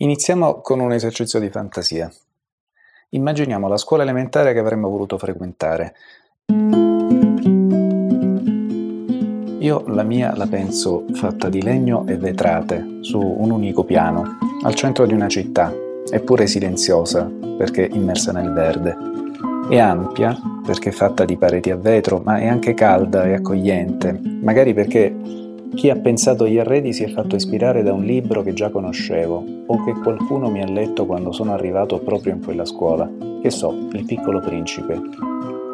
Iniziamo con un esercizio di fantasia. Immaginiamo la scuola elementare che avremmo voluto frequentare. Io la mia la penso fatta di legno e vetrate, su un unico piano, al centro di una città, eppure silenziosa, perché immersa nel verde. È ampia, perché fatta di pareti a vetro, ma è anche calda e accogliente, magari perché chi ha pensato gli arredi si è fatto ispirare da un libro che già conoscevo o che qualcuno mi ha letto quando sono arrivato proprio in quella scuola, che so, Il piccolo principe.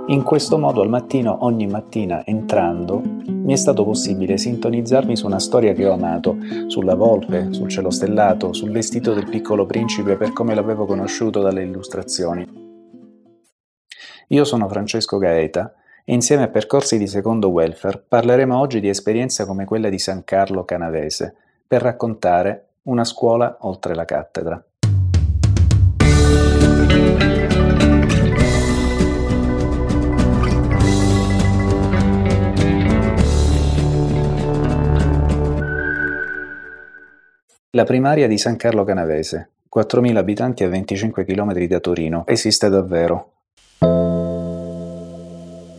In questo modo al mattino, ogni mattina, entrando, mi è stato possibile sintonizzarmi su una storia che ho amato, sulla volpe, sul cielo stellato, sul vestito del piccolo principe per come l'avevo conosciuto dalle illustrazioni. Io sono Francesco Gaeta insieme a percorsi di secondo welfare parleremo oggi di esperienze come quella di San Carlo Canavese per raccontare una scuola oltre la cattedra. La primaria di San Carlo Canavese, 4.000 abitanti a 25 km da Torino, esiste davvero,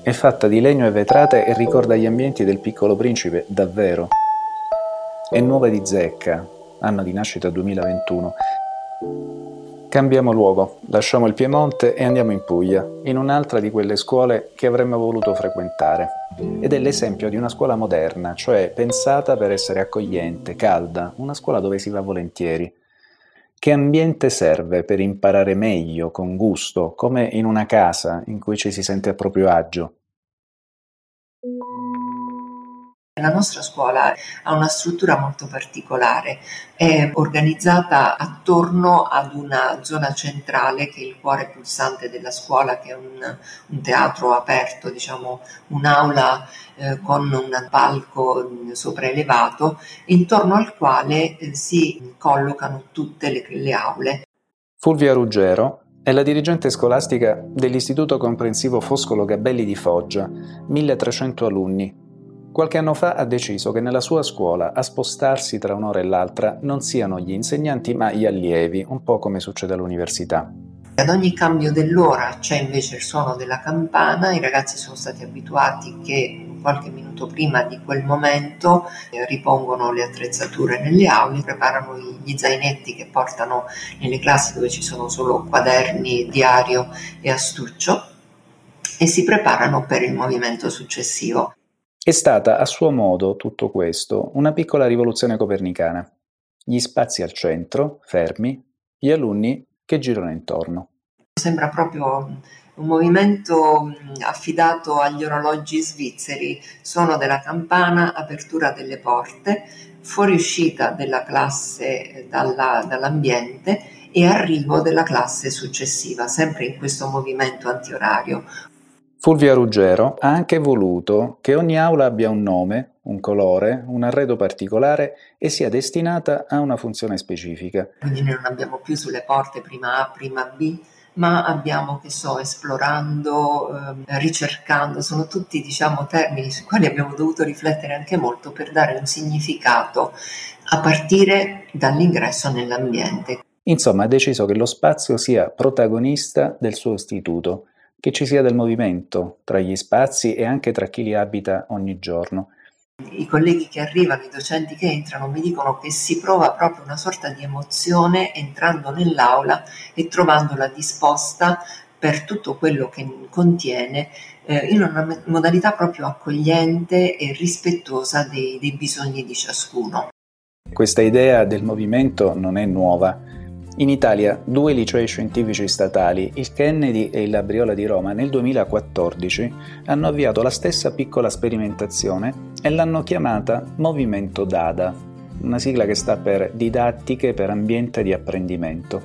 è fatta di legno e vetrate e ricorda gli ambienti del piccolo principe, davvero. È nuova di zecca, anno di nascita 2021. Cambiamo luogo, lasciamo il Piemonte e andiamo in Puglia, in un'altra di quelle scuole che avremmo voluto frequentare. Ed è l'esempio di una scuola moderna, cioè pensata per essere accogliente, calda, una scuola dove si va volentieri. Che ambiente serve per imparare meglio, con gusto, come in una casa in cui ci si sente a proprio agio? La nostra scuola ha una struttura molto particolare, è organizzata attorno ad una zona centrale che è il cuore pulsante della scuola, che è un, un teatro aperto, diciamo un'aula eh, con un palco sopraelevato, intorno al quale eh, si collocano tutte le, le aule. Fulvia Ruggero è la dirigente scolastica dell'Istituto Comprensivo Foscolo Gabelli di Foggia, 1300 alunni, Qualche anno fa ha deciso che nella sua scuola a spostarsi tra un'ora e l'altra non siano gli insegnanti ma gli allievi, un po' come succede all'università. Ad ogni cambio dell'ora c'è invece il suono della campana, i ragazzi sono stati abituati che qualche minuto prima di quel momento eh, ripongono le attrezzature nelle aule, preparano gli zainetti che portano nelle classi dove ci sono solo quaderni, diario e astuccio e si preparano per il movimento successivo. È stata a suo modo tutto questo una piccola rivoluzione copernicana. Gli spazi al centro, fermi, gli alunni che girano intorno. Sembra proprio un movimento affidato agli orologi svizzeri, suono della campana, apertura delle porte, fuoriuscita della classe dalla, dall'ambiente e arrivo della classe successiva, sempre in questo movimento antiorario. Fulvia Ruggero ha anche voluto che ogni aula abbia un nome, un colore, un arredo particolare e sia destinata a una funzione specifica. Quindi noi non abbiamo più sulle porte prima A, prima B, ma abbiamo, che so, esplorando, eh, ricercando, sono tutti, diciamo, termini sui quali abbiamo dovuto riflettere anche molto per dare un significato a partire dall'ingresso nell'ambiente. Insomma, ha deciso che lo spazio sia protagonista del suo istituto che ci sia del movimento tra gli spazi e anche tra chi li abita ogni giorno. I colleghi che arrivano, i docenti che entrano mi dicono che si prova proprio una sorta di emozione entrando nell'aula e trovandola disposta per tutto quello che contiene eh, in una modalità proprio accogliente e rispettosa dei, dei bisogni di ciascuno. Questa idea del movimento non è nuova. In Italia due licei scientifici statali, il Kennedy e il Labriola di Roma, nel 2014 hanno avviato la stessa piccola sperimentazione e l'hanno chiamata Movimento DADA, una sigla che sta per Didattiche per Ambiente di Apprendimento,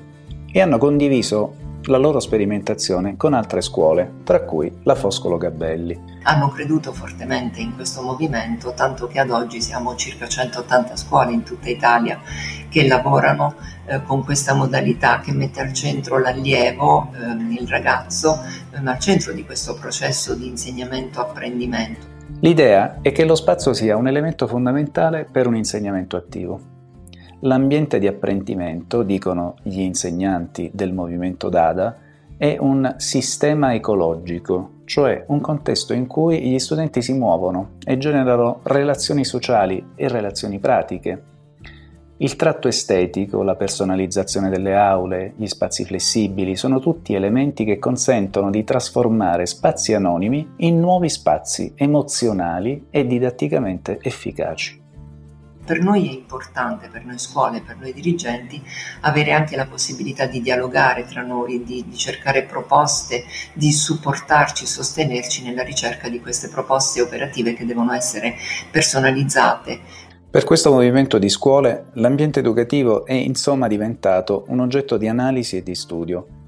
e hanno condiviso la loro sperimentazione con altre scuole, tra cui la Foscolo Gabelli. Hanno creduto fortemente in questo movimento, tanto che ad oggi siamo circa 180 scuole in tutta Italia che lavorano eh, con questa modalità che mette al centro l'allievo, eh, il ragazzo, eh, al centro di questo processo di insegnamento-apprendimento. L'idea è che lo spazio sia un elemento fondamentale per un insegnamento attivo. L'ambiente di apprendimento, dicono gli insegnanti del movimento Dada, è un sistema ecologico, cioè un contesto in cui gli studenti si muovono e generano relazioni sociali e relazioni pratiche. Il tratto estetico, la personalizzazione delle aule, gli spazi flessibili sono tutti elementi che consentono di trasformare spazi anonimi in nuovi spazi emozionali e didatticamente efficaci. Per noi è importante, per noi scuole, per noi dirigenti, avere anche la possibilità di dialogare tra noi, di, di cercare proposte, di supportarci, sostenerci nella ricerca di queste proposte operative che devono essere personalizzate. Per questo movimento di scuole, l'ambiente educativo è insomma diventato un oggetto di analisi e di studio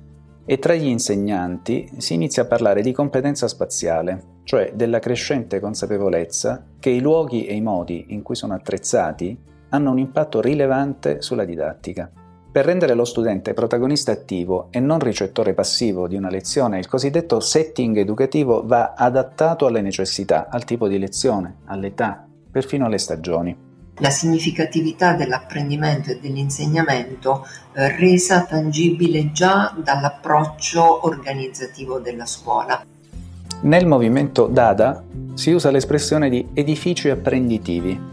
e tra gli insegnanti si inizia a parlare di competenza spaziale, cioè della crescente consapevolezza che i luoghi e i modi in cui sono attrezzati hanno un impatto rilevante sulla didattica. Per rendere lo studente protagonista attivo e non ricettore passivo di una lezione, il cosiddetto setting educativo va adattato alle necessità, al tipo di lezione, all'età, perfino alle stagioni la significatività dell'apprendimento e dell'insegnamento eh, resa tangibile già dall'approccio organizzativo della scuola. Nel movimento Dada si usa l'espressione di edifici apprenditivi.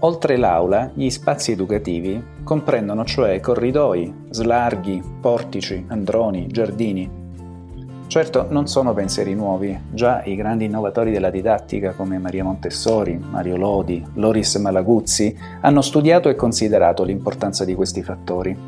Oltre l'aula, gli spazi educativi comprendono cioè corridoi, slarghi, portici, androni, giardini. Certo, non sono pensieri nuovi, già i grandi innovatori della didattica come Maria Montessori, Mario Lodi, Loris Malaguzzi hanno studiato e considerato l'importanza di questi fattori.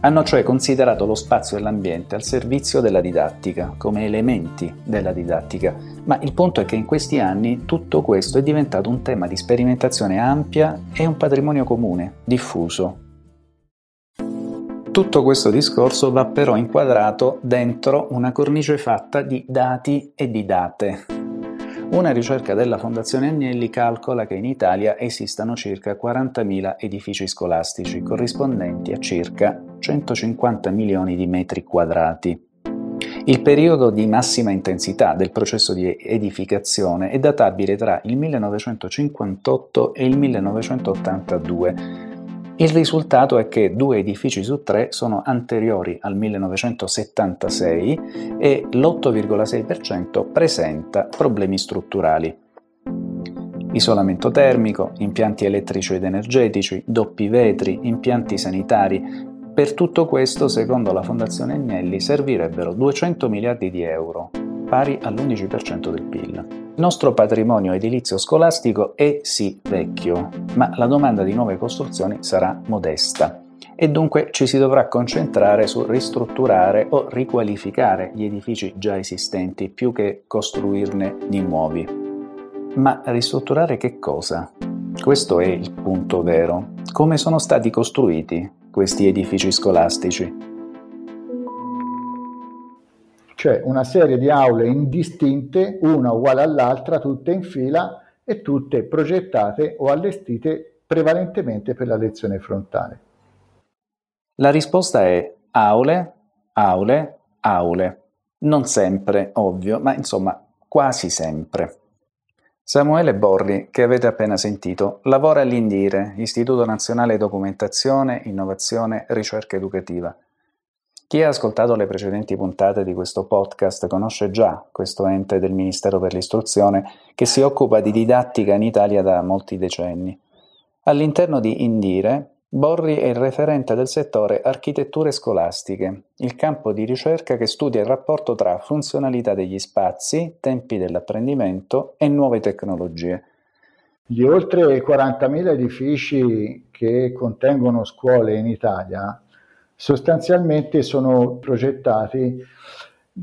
Hanno cioè considerato lo spazio e l'ambiente al servizio della didattica, come elementi della didattica, ma il punto è che in questi anni tutto questo è diventato un tema di sperimentazione ampia e un patrimonio comune, diffuso. Tutto questo discorso va però inquadrato dentro una cornice fatta di dati e di date, una ricerca della Fondazione Agnelli calcola che in Italia esistano circa 40.000 edifici scolastici, corrispondenti a circa 150 milioni di metri quadrati. Il periodo di massima intensità del processo di edificazione è databile tra il 1958 e il 1982 il risultato è che due edifici su tre sono anteriori al 1976 e l'8,6% presenta problemi strutturali. Isolamento termico, impianti elettrici ed energetici, doppi vetri, impianti sanitari. Per tutto questo, secondo la Fondazione Agnelli, servirebbero 200 miliardi di euro, pari all'11% del PIL. Il nostro patrimonio edilizio scolastico è sì vecchio, ma la domanda di nuove costruzioni sarà modesta e dunque ci si dovrà concentrare su ristrutturare o riqualificare gli edifici già esistenti più che costruirne di nuovi. Ma ristrutturare che cosa? Questo è il punto vero. Come sono stati costruiti questi edifici scolastici? Cioè una serie di aule indistinte, una uguale all'altra, tutte in fila e tutte progettate o allestite prevalentemente per la lezione frontale. La risposta è aule, aule, aule. Non sempre, ovvio, ma insomma quasi sempre. Samuele Borri, che avete appena sentito, lavora all'Indire, Istituto Nazionale Documentazione, Innovazione, Ricerca Educativa chi ha ascoltato le precedenti puntate di questo podcast conosce già questo ente del Ministero per l'Istruzione che si occupa di didattica in Italia da molti decenni. All'interno di Indire, Borri è il referente del settore architetture scolastiche, il campo di ricerca che studia il rapporto tra funzionalità degli spazi, tempi dell'apprendimento e nuove tecnologie. Gli oltre 40.000 edifici che contengono scuole in Italia sostanzialmente sono progettati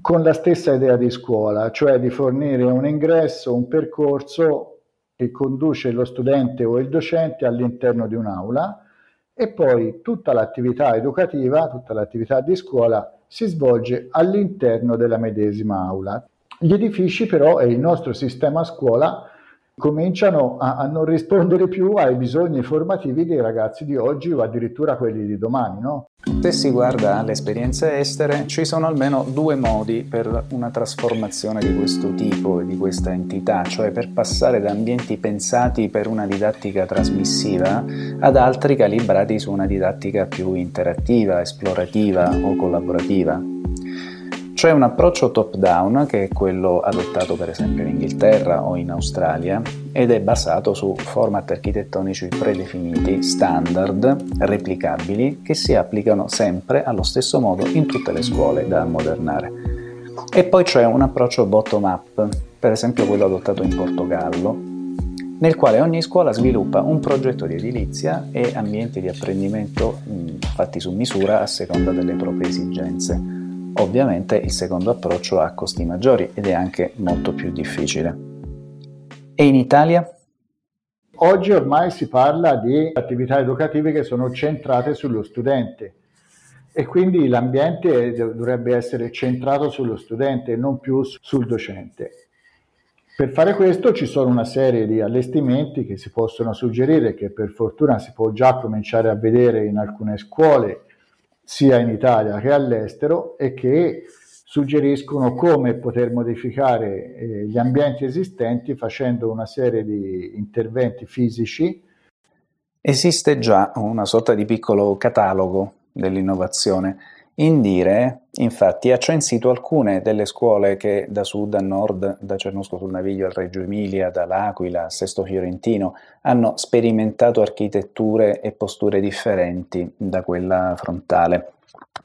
con la stessa idea di scuola, cioè di fornire un ingresso, un percorso che conduce lo studente o il docente all'interno di un'aula e poi tutta l'attività educativa, tutta l'attività di scuola si svolge all'interno della medesima aula. Gli edifici però e il nostro sistema scuola cominciano a, a, non rispondere più ai bisogni formativi dei ragazzi di oggi o addirittura quelli di domani. No? Se si guarda alle esperienze estere, ci sono almeno due modi per una trasformazione di questo tipo e di questa entità, cioè per passare da ambienti pensati per una didattica trasmissiva ad altri calibrati su una didattica più interattiva, esplorativa o collaborativa. C'è un approccio top-down che è quello adottato per esempio in Inghilterra o in Australia ed è basato su format architettonici predefiniti, standard, replicabili, che si applicano sempre allo stesso modo in tutte le scuole da ammodernare. E poi c'è un approccio bottom-up, per esempio quello adottato in Portogallo, nel quale ogni scuola sviluppa un progetto di edilizia e ambienti di apprendimento fatti su misura a seconda delle proprie esigenze. Ovviamente il secondo approccio ha costi maggiori ed è anche molto più difficile. E in Italia? Oggi ormai si parla di attività educative che sono centrate sullo studente e quindi l'ambiente dovrebbe essere centrato sullo studente e non più sul docente. Per fare questo ci sono una serie di allestimenti che si possono suggerire, che per fortuna si può già cominciare a vedere in alcune scuole sia in Italia che all'estero e che suggeriscono come poter modificare eh, gli ambienti esistenti facendo una serie di interventi fisici. Esiste già una sorta di piccolo catalogo dell'innovazione. Indire, infatti, ha censito alcune delle scuole che da sud a nord, da Cernusco sul Naviglio al Reggio Emilia, dall'Aquila a Sesto Fiorentino, hanno sperimentato architetture e posture differenti da quella frontale.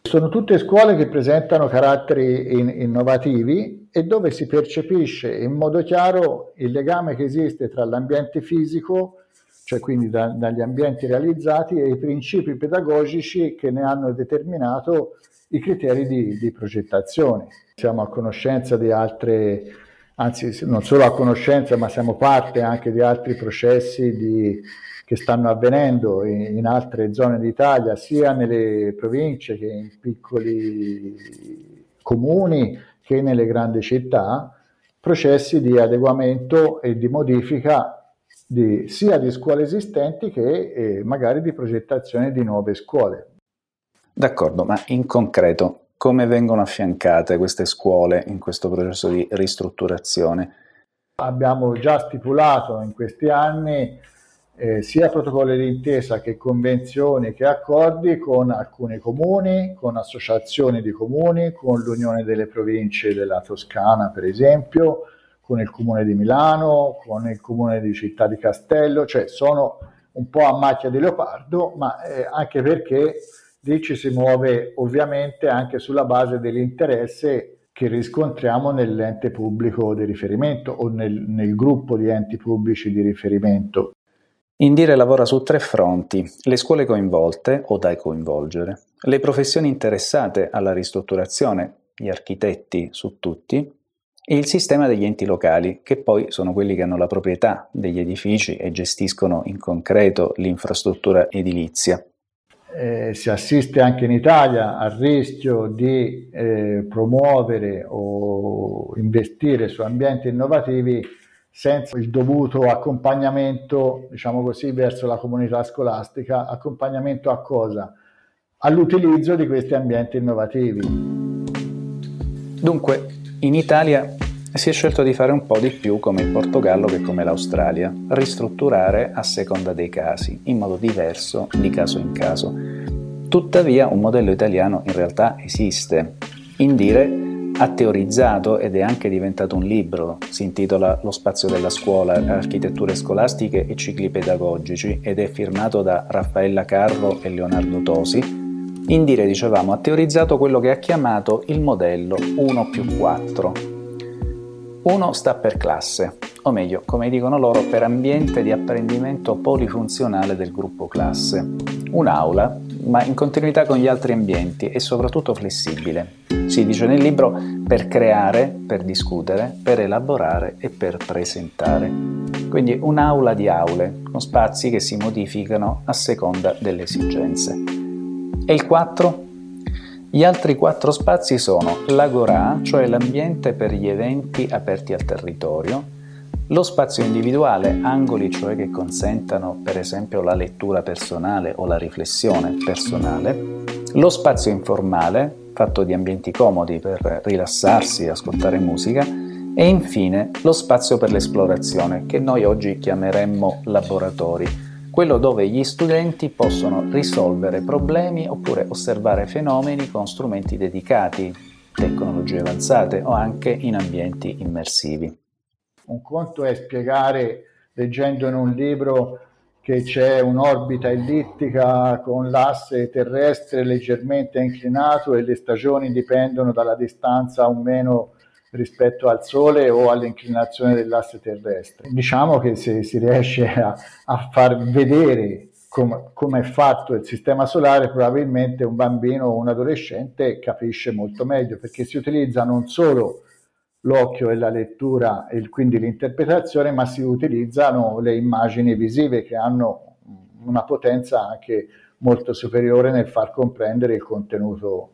Sono tutte scuole che presentano caratteri in- innovativi e dove si percepisce in modo chiaro il legame che esiste tra l'ambiente fisico cioè quindi da, dagli ambienti realizzati e i principi pedagogici che ne hanno determinato i criteri di, di progettazione. Siamo a conoscenza di altre, anzi non solo a conoscenza, ma siamo parte anche di altri processi di, che stanno avvenendo in, in altre zone d'Italia, sia nelle province che in piccoli comuni che nelle grandi città, processi di adeguamento e di modifica di, sia di scuole esistenti che eh, magari di progettazione di nuove scuole. D'accordo, ma in concreto come vengono affiancate queste scuole in questo processo di ristrutturazione? Abbiamo già stipulato in questi anni eh, sia protocolli di intesa che convenzioni che accordi con alcuni comuni, con associazioni di comuni, con l'Unione delle Province della Toscana per esempio, con il comune di Milano, con il comune di Città di Castello, cioè sono un po' a macchia di leopardo, ma eh, anche perché lì ci si muove ovviamente anche sulla base dell'interesse che riscontriamo nell'ente pubblico di riferimento o nel, nel gruppo di enti pubblici di riferimento. Indire lavora su tre fronti, le scuole coinvolte o da coinvolgere, le professioni interessate alla ristrutturazione, gli architetti su tutti, e il sistema degli enti locali, che poi sono quelli che hanno la proprietà degli edifici e gestiscono in concreto l'infrastruttura edilizia. Eh, si assiste anche in Italia al rischio di eh, promuovere o investire su ambienti innovativi senza il dovuto accompagnamento, diciamo così, verso la comunità scolastica. Accompagnamento a cosa? All'utilizzo di questi ambienti innovativi. Dunque, in Italia si è scelto di fare un po' di più come il Portogallo che come l'Australia, ristrutturare a seconda dei casi, in modo diverso di caso in caso. Tuttavia un modello italiano in realtà esiste. Indire ha teorizzato ed è anche diventato un libro, si intitola Lo spazio della scuola, architetture scolastiche e cicli pedagogici ed è firmato da Raffaella Carro e Leonardo Tosi, Indire, dicevamo, ha teorizzato quello che ha chiamato il modello 1 più 4. 1 sta per classe, o meglio, come dicono loro, per ambiente di apprendimento polifunzionale del gruppo classe. Un'aula, ma in continuità con gli altri ambienti e soprattutto flessibile. Si dice nel libro per creare, per discutere, per elaborare e per presentare. Quindi un'aula di aule, con spazi che si modificano a seconda delle esigenze. E il 4? Gli altri quattro spazi sono l'agorà, cioè l'ambiente per gli eventi aperti al territorio, lo spazio individuale, angoli cioè che consentano per esempio la lettura personale o la riflessione personale, lo spazio informale, fatto di ambienti comodi per rilassarsi e ascoltare musica, e infine lo spazio per l'esplorazione, che noi oggi chiameremmo laboratori, quello dove gli studenti possono risolvere problemi oppure osservare fenomeni con strumenti dedicati, tecnologie avanzate o anche in ambienti immersivi. Un conto è spiegare, leggendo in un libro, che c'è un'orbita ellittica con l'asse terrestre leggermente inclinato e le stagioni dipendono dalla distanza o meno rispetto al Sole o all'inclinazione dell'asse terrestre. Diciamo che se si riesce a, a far vedere come, come, è fatto il sistema solare, probabilmente un bambino o un adolescente capisce molto meglio perché si utilizza non solo l'occhio e la lettura e quindi l'interpretazione, ma si utilizzano le immagini visive che hanno una potenza anche molto superiore nel far comprendere il contenuto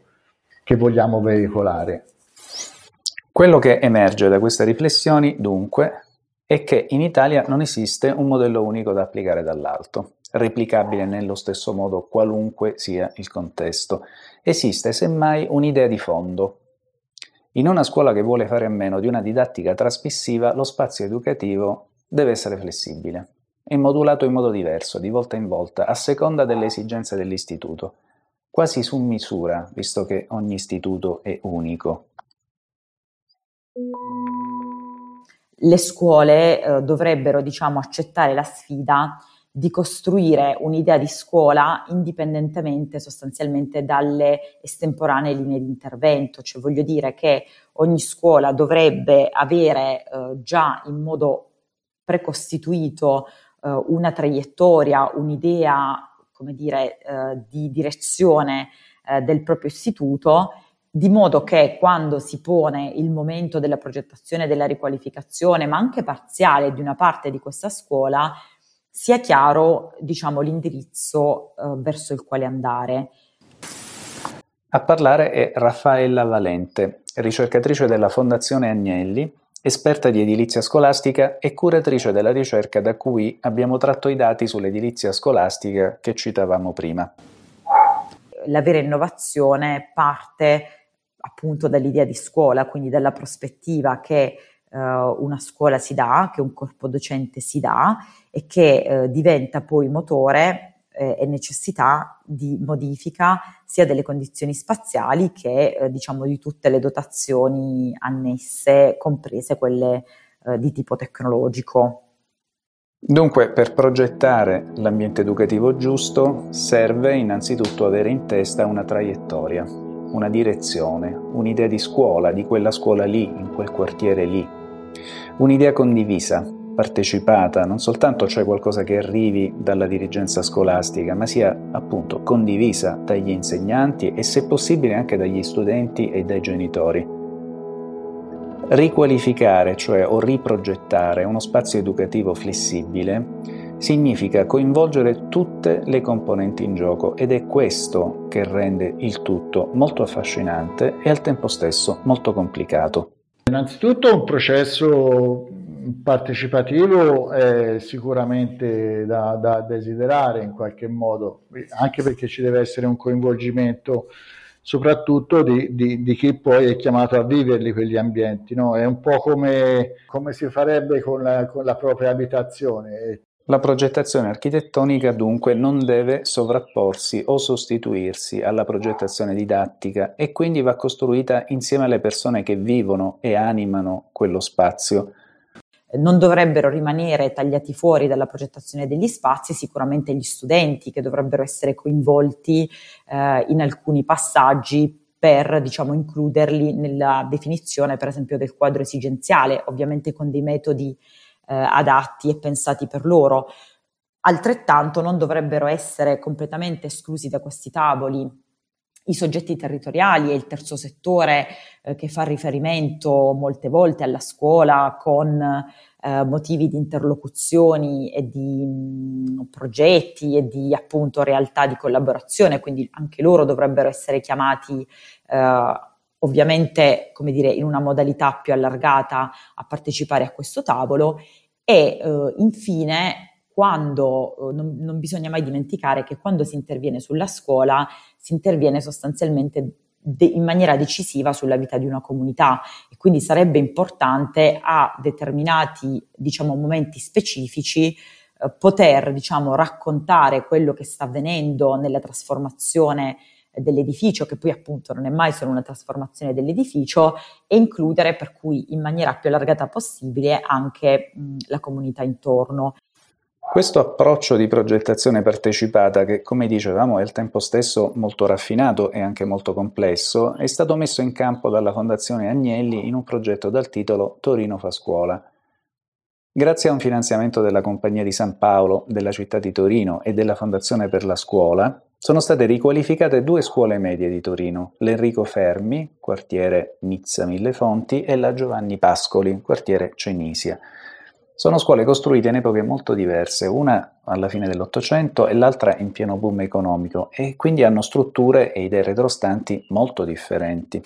che vogliamo veicolare. Quello che emerge da queste riflessioni, dunque, è che in Italia non esiste un modello unico da applicare dall'alto, replicabile nello stesso modo qualunque sia il contesto. Esiste semmai un'idea di fondo, in una scuola che vuole fare a meno di una didattica trasmissiva, lo spazio educativo deve essere flessibile e modulato in modo diverso, di volta in volta, a seconda delle esigenze dell'istituto, quasi su misura, visto che ogni istituto è unico. Le scuole eh, dovrebbero, diciamo, accettare la sfida di costruire un'idea di scuola indipendentemente sostanzialmente dalle estemporanee linee di intervento, cioè voglio dire che ogni scuola dovrebbe avere eh, già in modo precostituito eh, una traiettoria, un'idea, come dire, eh, di direzione eh, del proprio istituto di modo che quando si pone il momento della progettazione, della riqualificazione, ma anche parziale di una parte di questa scuola, sia chiaro, diciamo, l'indirizzo eh, verso il quale andare. A parlare è Raffaella Valente, ricercatrice della Fondazione Agnelli, esperta di edilizia scolastica e curatrice della ricerca da cui abbiamo tratto i dati sull'edilizia scolastica che citavamo prima. La vera innovazione parte appunto dall'idea di scuola, quindi dalla prospettiva che eh, una scuola si dà, che un corpo docente si dà e che eh, diventa poi motore eh, e necessità di modifica sia delle condizioni spaziali che eh, diciamo di tutte le dotazioni annesse, comprese quelle eh, di tipo tecnologico. Dunque, per progettare l'ambiente educativo giusto serve innanzitutto avere in testa una traiettoria, una direzione, un'idea di scuola, di quella scuola lì, in quel quartiere lì, Un'idea condivisa, partecipata, non soltanto c'è qualcosa che arrivi dalla dirigenza scolastica, ma sia appunto condivisa dagli insegnanti e se possibile anche dagli studenti e dai genitori. Riqualificare, cioè o riprogettare uno spazio educativo flessibile, significa coinvolgere tutte le componenti in gioco ed è questo che rende il tutto molto affascinante e al tempo stesso molto complicato. Innanzitutto un processo partecipativo è sicuramente da, da, desiderare in qualche modo, anche perché ci deve essere un coinvolgimento soprattutto di, di, di chi poi è chiamato a viverli quegli ambienti. No? È un po' come, come si farebbe con la, con la propria abitazione. La progettazione architettonica dunque non deve sovrapporsi o sostituirsi alla progettazione didattica e quindi va costruita insieme alle persone che vivono e animano quello spazio. Non dovrebbero rimanere tagliati fuori dalla progettazione degli spazi sicuramente gli studenti che dovrebbero essere coinvolti eh, in alcuni passaggi per diciamo, includerli nella definizione per esempio del quadro esigenziale, ovviamente con dei metodi eh, adatti e pensati per loro. Altrettanto non dovrebbero essere completamente esclusi da questi tavoli i soggetti territoriali e il terzo settore eh, che fa riferimento molte volte alla scuola con eh, motivi di interlocuzioni e di mh, mm, progetti e di appunto realtà di collaborazione, quindi anche loro dovrebbero essere chiamati eh, ovviamente, come dire, in una modalità più allargata a partecipare a questo tavolo e eh, infine quando eh, non, non, bisogna mai dimenticare che quando si interviene sulla scuola si interviene sostanzialmente de- in maniera decisiva sulla vita di una comunità e quindi sarebbe importante a determinati diciamo, momenti specifici eh, poter diciamo, raccontare quello che sta avvenendo nella trasformazione dell'edificio, che poi appunto non è mai solo una trasformazione dell'edificio, e includere per cui in maniera più allargata possibile anche mh, la comunità intorno. Questo approccio di progettazione partecipata, che come dicevamo è al tempo stesso molto raffinato e anche molto complesso, è stato messo in campo dalla Fondazione Agnelli in un progetto dal titolo Torino fa scuola. Grazie a un finanziamento della Compagnia di San Paolo, della città di Torino e della Fondazione per la Scuola, sono state riqualificate due scuole medie di Torino, l'Enrico Fermi, quartiere Nizza Mille Fonti, e la Giovanni Pascoli, quartiere Cenisia. Sono scuole costruite in epoche molto diverse, una alla fine dell'Ottocento e l'altra in pieno boom economico, e quindi hanno strutture e idee retrostanti molto differenti.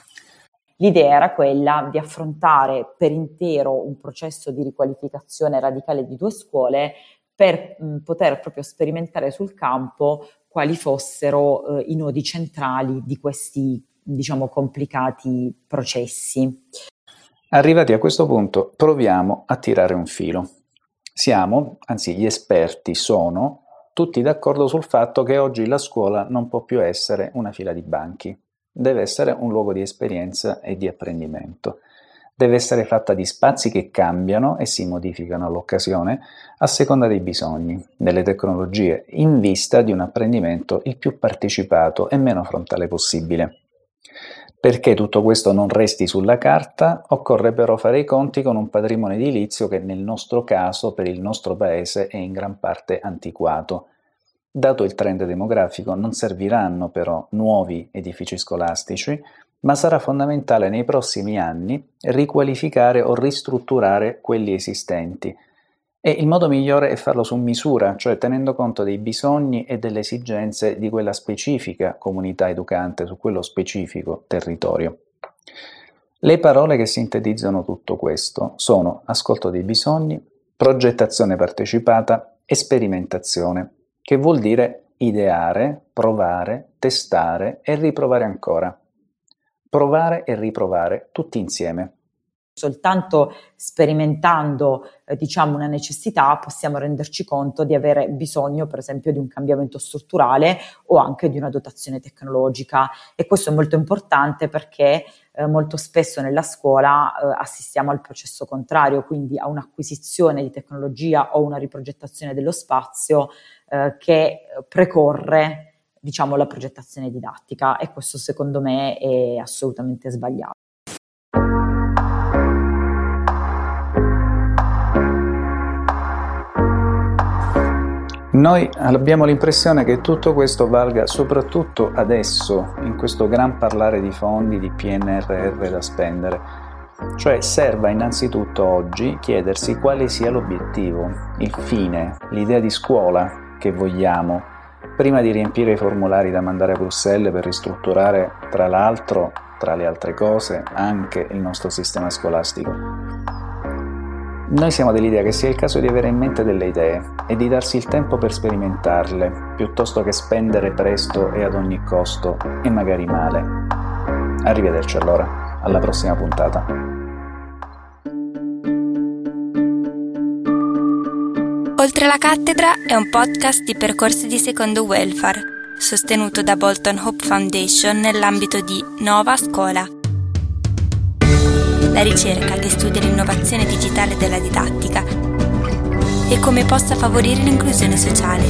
L'idea era quella di affrontare per intero un processo di riqualificazione radicale di due scuole per poter proprio sperimentare sul campo quali fossero eh, i nodi centrali di questi, diciamo, complicati processi. Arrivati a questo punto, proviamo a tirare un filo. Siamo, anzi gli esperti sono, tutti d'accordo sul fatto che oggi la scuola non può più essere una fila di banchi, deve essere un luogo di esperienza e di apprendimento. Deve essere fatta di spazi che cambiano e si modificano all'occasione a seconda dei bisogni, delle tecnologie, in vista di un apprendimento il più partecipato e meno frontale possibile. Perché tutto questo non resti sulla carta, occorre però fare i conti con un patrimonio edilizio che nel nostro caso, per il nostro paese, è in gran parte antiquato. Dato il trend demografico, non serviranno però nuovi edifici scolastici, ma sarà fondamentale nei prossimi anni riqualificare o ristrutturare quelli esistenti, e il modo migliore è farlo su misura, cioè tenendo conto dei bisogni e delle esigenze di quella specifica comunità educante su quello specifico territorio. Le parole che sintetizzano tutto questo sono ascolto dei bisogni, progettazione partecipata e sperimentazione, che vuol dire ideare, provare, testare e riprovare ancora. Provare e riprovare tutti insieme. Soltanto sperimentando eh, diciamo una necessità possiamo renderci conto di avere bisogno per esempio di un cambiamento strutturale o anche di una dotazione tecnologica. E questo è molto importante perché eh, molto spesso nella scuola eh, assistiamo al processo contrario quindi a un'acquisizione di tecnologia o una riprogettazione dello spazio eh, che precorre diciamo la progettazione didattica e questo secondo me è assolutamente sbagliato. Noi abbiamo l'impressione che tutto questo valga soprattutto adesso, in questo gran parlare di fondi, di PNRR da spendere. Cioè serva innanzitutto oggi chiedersi quale sia l'obiettivo, il fine, l'idea di scuola che vogliamo, prima di riempire i formulari da mandare a Bruxelles per ristrutturare, tra l'altro, tra le altre cose, anche il nostro sistema scolastico. Noi siamo dell'idea che sia il caso di avere in mente delle idee e di darsi il tempo per sperimentarle, piuttosto che spendere presto e ad ogni costo, e magari male. Arrivederci allora, alla prossima puntata. Oltre la cattedra è un podcast di percorsi di secondo welfare, sostenuto da Bolton Hope Foundation nell'ambito di Nova Scuola la ricerca che studia l'innovazione digitale della didattica e come possa favorire l'inclusione sociale.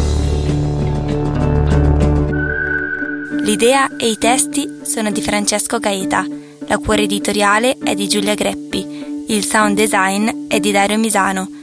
L'idea e i testi sono di Francesco Gaeta, la cura editoriale è di Giulia Greppi, il sound design è di Dario Misano